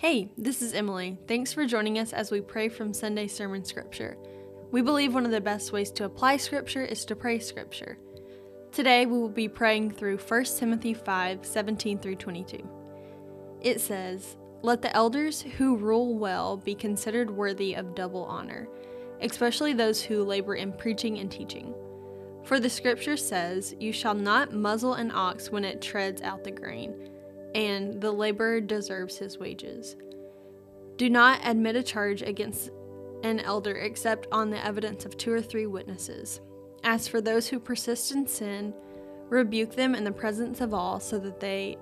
Hey, this is Emily. Thanks for joining us as we pray from Sunday Sermon Scripture. We believe one of the best ways to apply Scripture is to pray Scripture. Today we will be praying through 1 Timothy 5 17 through 22. It says, Let the elders who rule well be considered worthy of double honor, especially those who labor in preaching and teaching. For the Scripture says, You shall not muzzle an ox when it treads out the grain and the laborer deserves his wages. Do not admit a charge against an elder except on the evidence of two or three witnesses. As for those who persist in sin, rebuke them in the presence of all so that they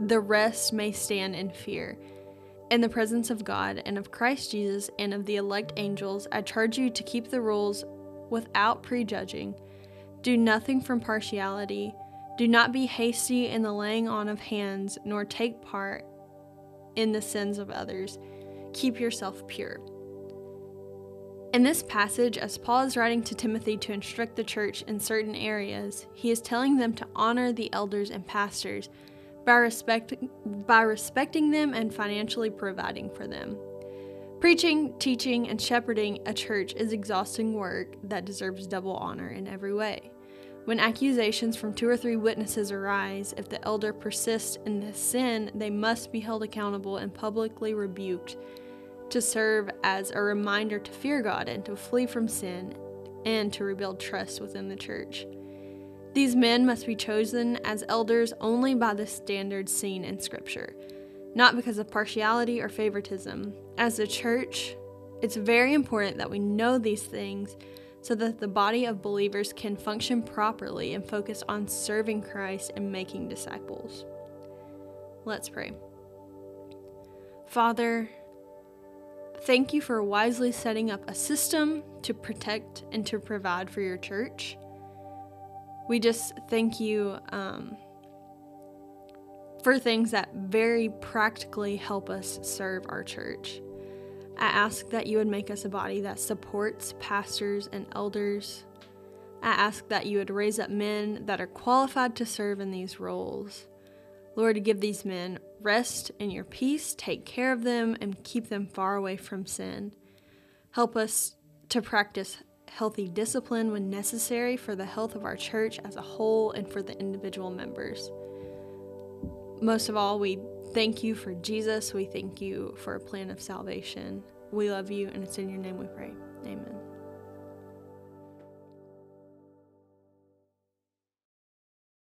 the rest may stand in fear. In the presence of God and of Christ Jesus and of the elect angels, I charge you to keep the rules without prejudging. Do nothing from partiality do not be hasty in the laying on of hands, nor take part in the sins of others. Keep yourself pure. In this passage, as Paul is writing to Timothy to instruct the church in certain areas, he is telling them to honor the elders and pastors by, respect, by respecting them and financially providing for them. Preaching, teaching, and shepherding a church is exhausting work that deserves double honor in every way. When accusations from two or three witnesses arise, if the elder persists in this sin, they must be held accountable and publicly rebuked to serve as a reminder to fear God and to flee from sin and to rebuild trust within the church. These men must be chosen as elders only by the standards seen in Scripture, not because of partiality or favoritism. As a church, it's very important that we know these things so that the body of believers can function properly and focus on serving Christ and making disciples. Let's pray. Father, thank you for wisely setting up a system to protect and to provide for your church. We just thank you um, for things that very practically help us serve our church. I ask that you would make us a body that supports pastors and elders. I ask that you would raise up men that are qualified to serve in these roles. Lord, give these men rest in your peace, take care of them, and keep them far away from sin. Help us to practice healthy discipline when necessary for the health of our church as a whole and for the individual members. Most of all, we thank you for Jesus. We thank you for a plan of salvation. We love you, and it's in your name we pray. Amen.